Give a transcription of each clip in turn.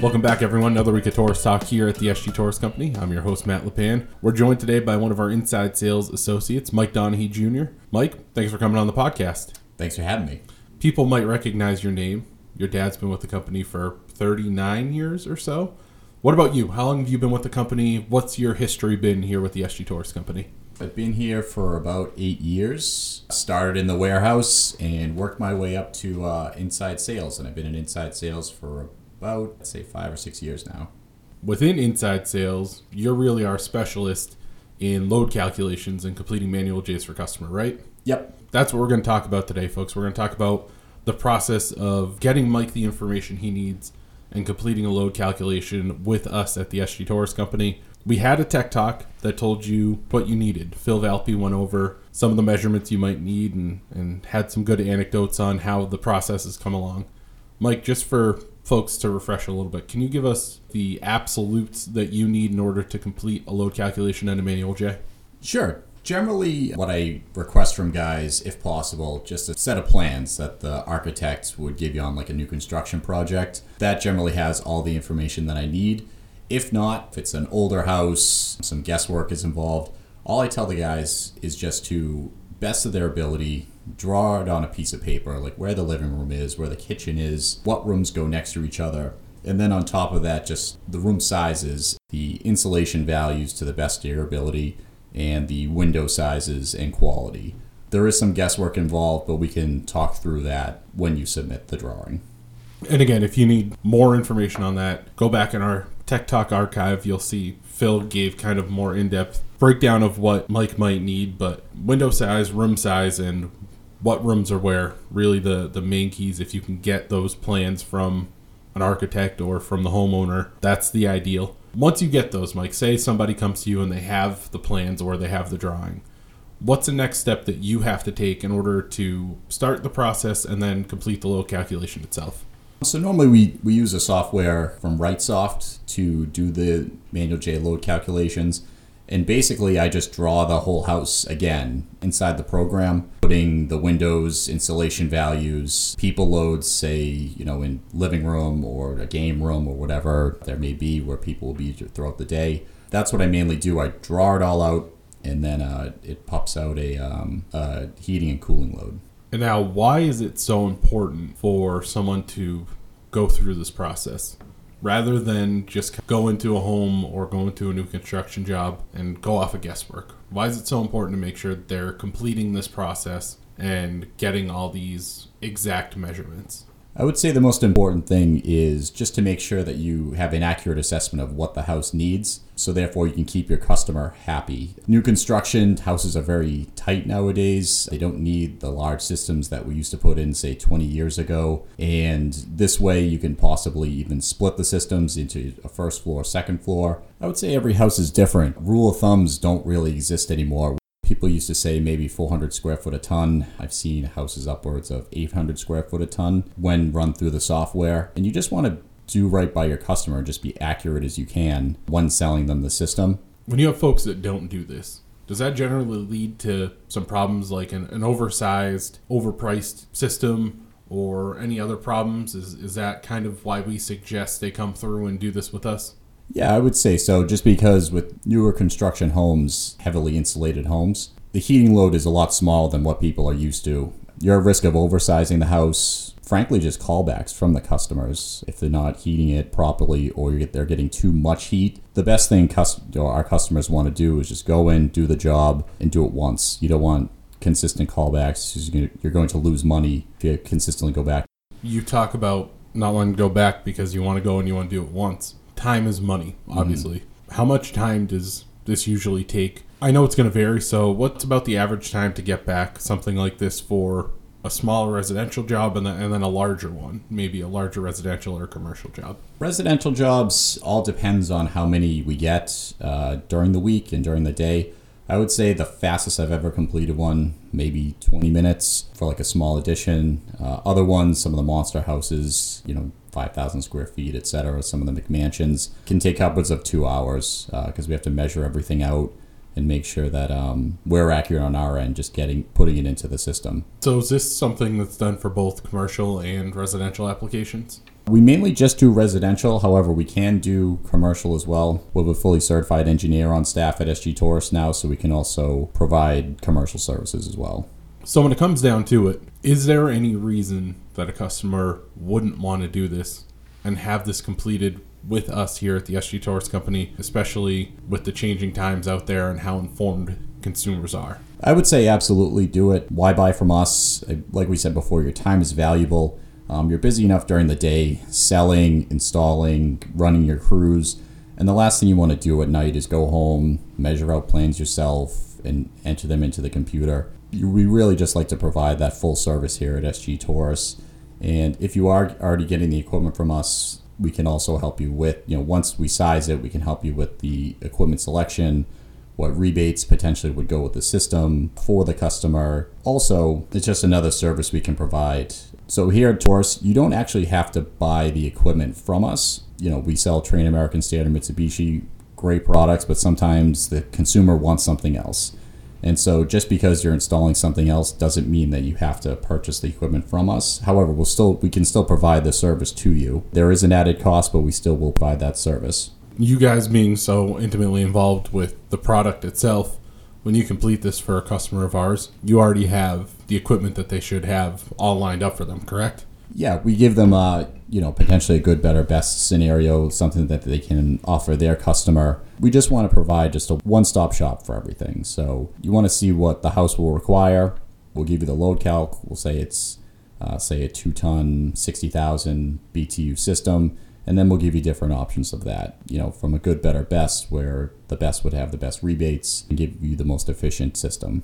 Welcome back, everyone. Another week of Torrice Talk here at the SG Torrice Company. I'm your host, Matt Lepan. We're joined today by one of our inside sales associates, Mike Donahue Jr. Mike, thanks for coming on the podcast. Thanks for having me. People might recognize your name. Your dad's been with the company for 39 years or so. What about you? How long have you been with the company? What's your history been here with the SG Torrice Company? I've been here for about eight years. Started in the warehouse and worked my way up to uh, inside sales, and I've been in inside sales for about, say, five or six years now. Within inside sales, you're really our specialist in load calculations and completing manual J's for customer, right? Yep. That's what we're going to talk about today, folks. We're going to talk about the process of getting Mike the information he needs and completing a load calculation with us at the SG Torrice Company. We had a tech talk that told you what you needed. Phil Valpy went over some of the measurements you might need and, and had some good anecdotes on how the process has come along. Mike, just for folks to refresh a little bit, can you give us the absolutes that you need in order to complete a load calculation and a manual J? Sure. Generally, what I request from guys, if possible, just a set of plans that the architect would give you on like a new construction project. That generally has all the information that I need. If not, if it's an older house, some guesswork is involved, all I tell the guys is just to best of their ability draw it on a piece of paper, like where the living room is, where the kitchen is, what rooms go next to each other. And then on top of that, just the room sizes, the insulation values to the best of your ability, and the window sizes and quality. There is some guesswork involved, but we can talk through that when you submit the drawing. And again, if you need more information on that, go back in our Tech Talk archive. You'll see Phil gave kind of more in depth breakdown of what Mike might need, but window size, room size, and what rooms are where really the, the main keys. If you can get those plans from an architect or from the homeowner, that's the ideal. Once you get those, Mike, say somebody comes to you and they have the plans or they have the drawing. What's the next step that you have to take in order to start the process and then complete the load calculation itself? So normally we, we use a software from Wrightsoft to do the manual J load calculations. And basically I just draw the whole house again inside the program, putting the windows, insulation values, people loads, say, you know, in living room or a game room or whatever there may be where people will be throughout the day. That's what I mainly do. I draw it all out and then uh, it pops out a, um, a heating and cooling load. And now, why is it so important for someone to go through this process rather than just go into a home or go into a new construction job and go off of guesswork? Why is it so important to make sure they're completing this process and getting all these exact measurements? I would say the most important thing is just to make sure that you have an accurate assessment of what the house needs, so therefore you can keep your customer happy. New construction houses are very tight nowadays. They don't need the large systems that we used to put in, say, 20 years ago. And this way you can possibly even split the systems into a first floor, second floor. I would say every house is different. Rule of thumbs don't really exist anymore. People used to say maybe 400 square foot a ton. I've seen houses upwards of 800 square foot a ton when run through the software. And you just want to do right by your customer just be accurate as you can when selling them the system. When you have folks that don't do this, does that generally lead to some problems like an, an oversized, overpriced system or any other problems? Is, is that kind of why we suggest they come through and do this with us? Yeah, I would say so. Just because with newer construction homes, heavily insulated homes, the heating load is a lot smaller than what people are used to. You're at risk of oversizing the house. Frankly, just callbacks from the customers if they're not heating it properly or they're getting too much heat. The best thing our customers want to do is just go in, do the job, and do it once. You don't want consistent callbacks. You're going to lose money if you consistently go back. You talk about not wanting to go back because you want to go and you want to do it once time is money, obviously. Mm-hmm. How much time does this usually take? I know it's going to vary. So, what's about the average time to get back something like this for a smaller residential job and then, and then a larger one, maybe a larger residential or commercial job? Residential jobs all depends on how many we get uh, during the week and during the day. I would say the fastest I've ever completed one, maybe 20 minutes for like a small addition. Uh, other ones, some of the monster houses, you know, 5,000 square feet, et cetera. Some of the McMansions can take upwards of two hours because uh, we have to measure everything out and make sure that um, we're accurate on our end, just getting putting it into the system. So is this something that's done for both commercial and residential applications? We mainly just do residential. However, we can do commercial as well. We have a fully certified engineer on staff at SG Torrice now, so we can also provide commercial services as well. So when it comes down to it, is there any reason that a customer wouldn't want to do this and have this completed with us here at the SG Torrice Company, especially with the changing times out there and how informed consumers are? I would say absolutely do it. Why buy from us? Like we said before, your time is valuable. Um, you're busy enough during the day selling, installing, running your crews. And the last thing you want to do at night is go home, measure out plans yourself, and enter them into the computer. We really just like to provide that full service here at SG Torrice. And if you are already getting the equipment from us, we can also help you with, you know, once we size it, we can help you with the equipment selection, what rebates potentially would go with the system for the customer. Also, it's just another service we can provide. So here at Torrice, you don't actually have to buy the equipment from us. You know, we sell Trane American Standard Mitsubishi, great products, but sometimes the consumer wants something else. And so just because you're installing something else doesn't mean that you have to purchase the equipment from us. However, we'll still we can still provide the service to you. There is an added cost, but we still will provide that service. You guys being so intimately involved with the product itself, when you complete this for a customer of ours, you already have the equipment that they should have all lined up for them, correct? Yeah, we give them a you know potentially a good, better, best scenario, something that they can offer their customer. We just want to provide just a one-stop shop for everything. So you want to see what the house will require. We'll give you the load calc. We'll say it's uh, say a two-ton, sixty thousand BTU system, and then we'll give you different options of that. You know, from a good, better, best, where the best would have the best rebates and give you the most efficient system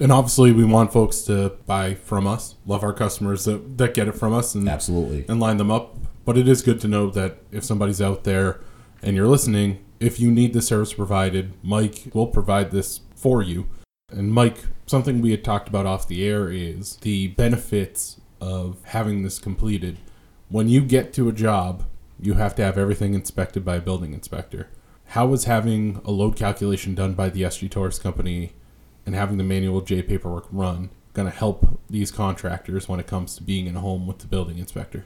and obviously we want folks to buy from us love our customers that, that get it from us and absolutely. and line them up. But it is good to know that if somebody's out there and you're listening if you need the service provided mike will provide this for you. And mike something we had talked about off the air is the benefits of having this completed. When you get to a job you have to have everything inspected by a building inspector. How was having a load calculation done by the sg torrice company and having the manual J paperwork run going to help these contractors when it comes to being in a home with the building inspector?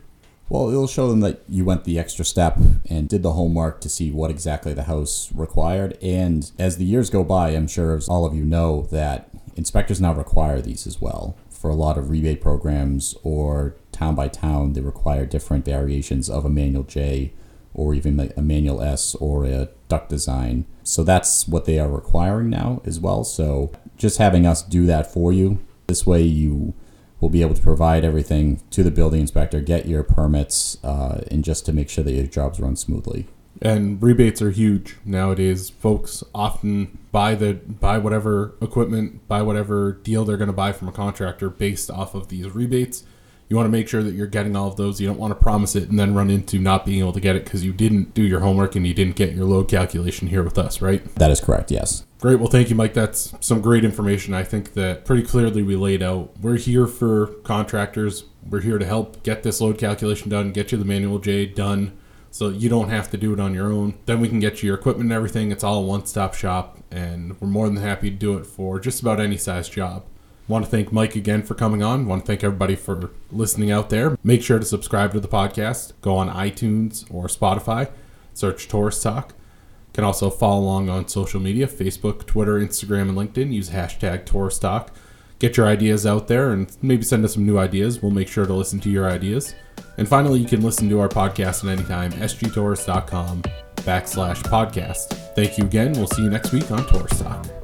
Well, it'll show them that you went the extra step and did the homework to see what exactly the house required. And as the years go by, I'm sure as all of you know that inspectors now require these as well. For a lot of rebate programs or town by town, they require different variations of a manual J or even a manual S or a duct design. So that's what they are requiring now as well. So just having us do that for you. This way, you will be able to provide everything to the building inspector, get your permits, uh, and just to make sure that your jobs run smoothly. And rebates are huge nowadays. Folks often buy the buy whatever equipment, buy whatever deal they're going to buy from a contractor based off of these rebates you want to make sure that you're getting all of those. You don't want to promise it and then run into not being able to get it because you didn't do your homework and you didn't get your load calculation here with us, right? That is correct, yes. Great. Well, thank you, Mike. That's some great information. I think that pretty clearly we laid out. We're here for contractors. We're here to help get this load calculation done, get you the manual J done so you don't have to do it on your own. Then we can get you your equipment and everything. It's all a one stop shop, and we're more than happy to do it for just about any size job. Want to thank Mike again for coming on. Want to thank everybody for listening out there. Make sure to subscribe to the podcast. Go on iTunes or Spotify, search Torrice Talk. Can also follow along on social media Facebook, Twitter, Instagram, and LinkedIn. Use hashtag Torrice Talk. Get your ideas out there and maybe send us some new ideas. We'll make sure to listen to your ideas. And finally, you can listen to our podcast at any time, sgtorrice.com backslash podcast. Thank you again. We'll see you next week on Torrice Talk.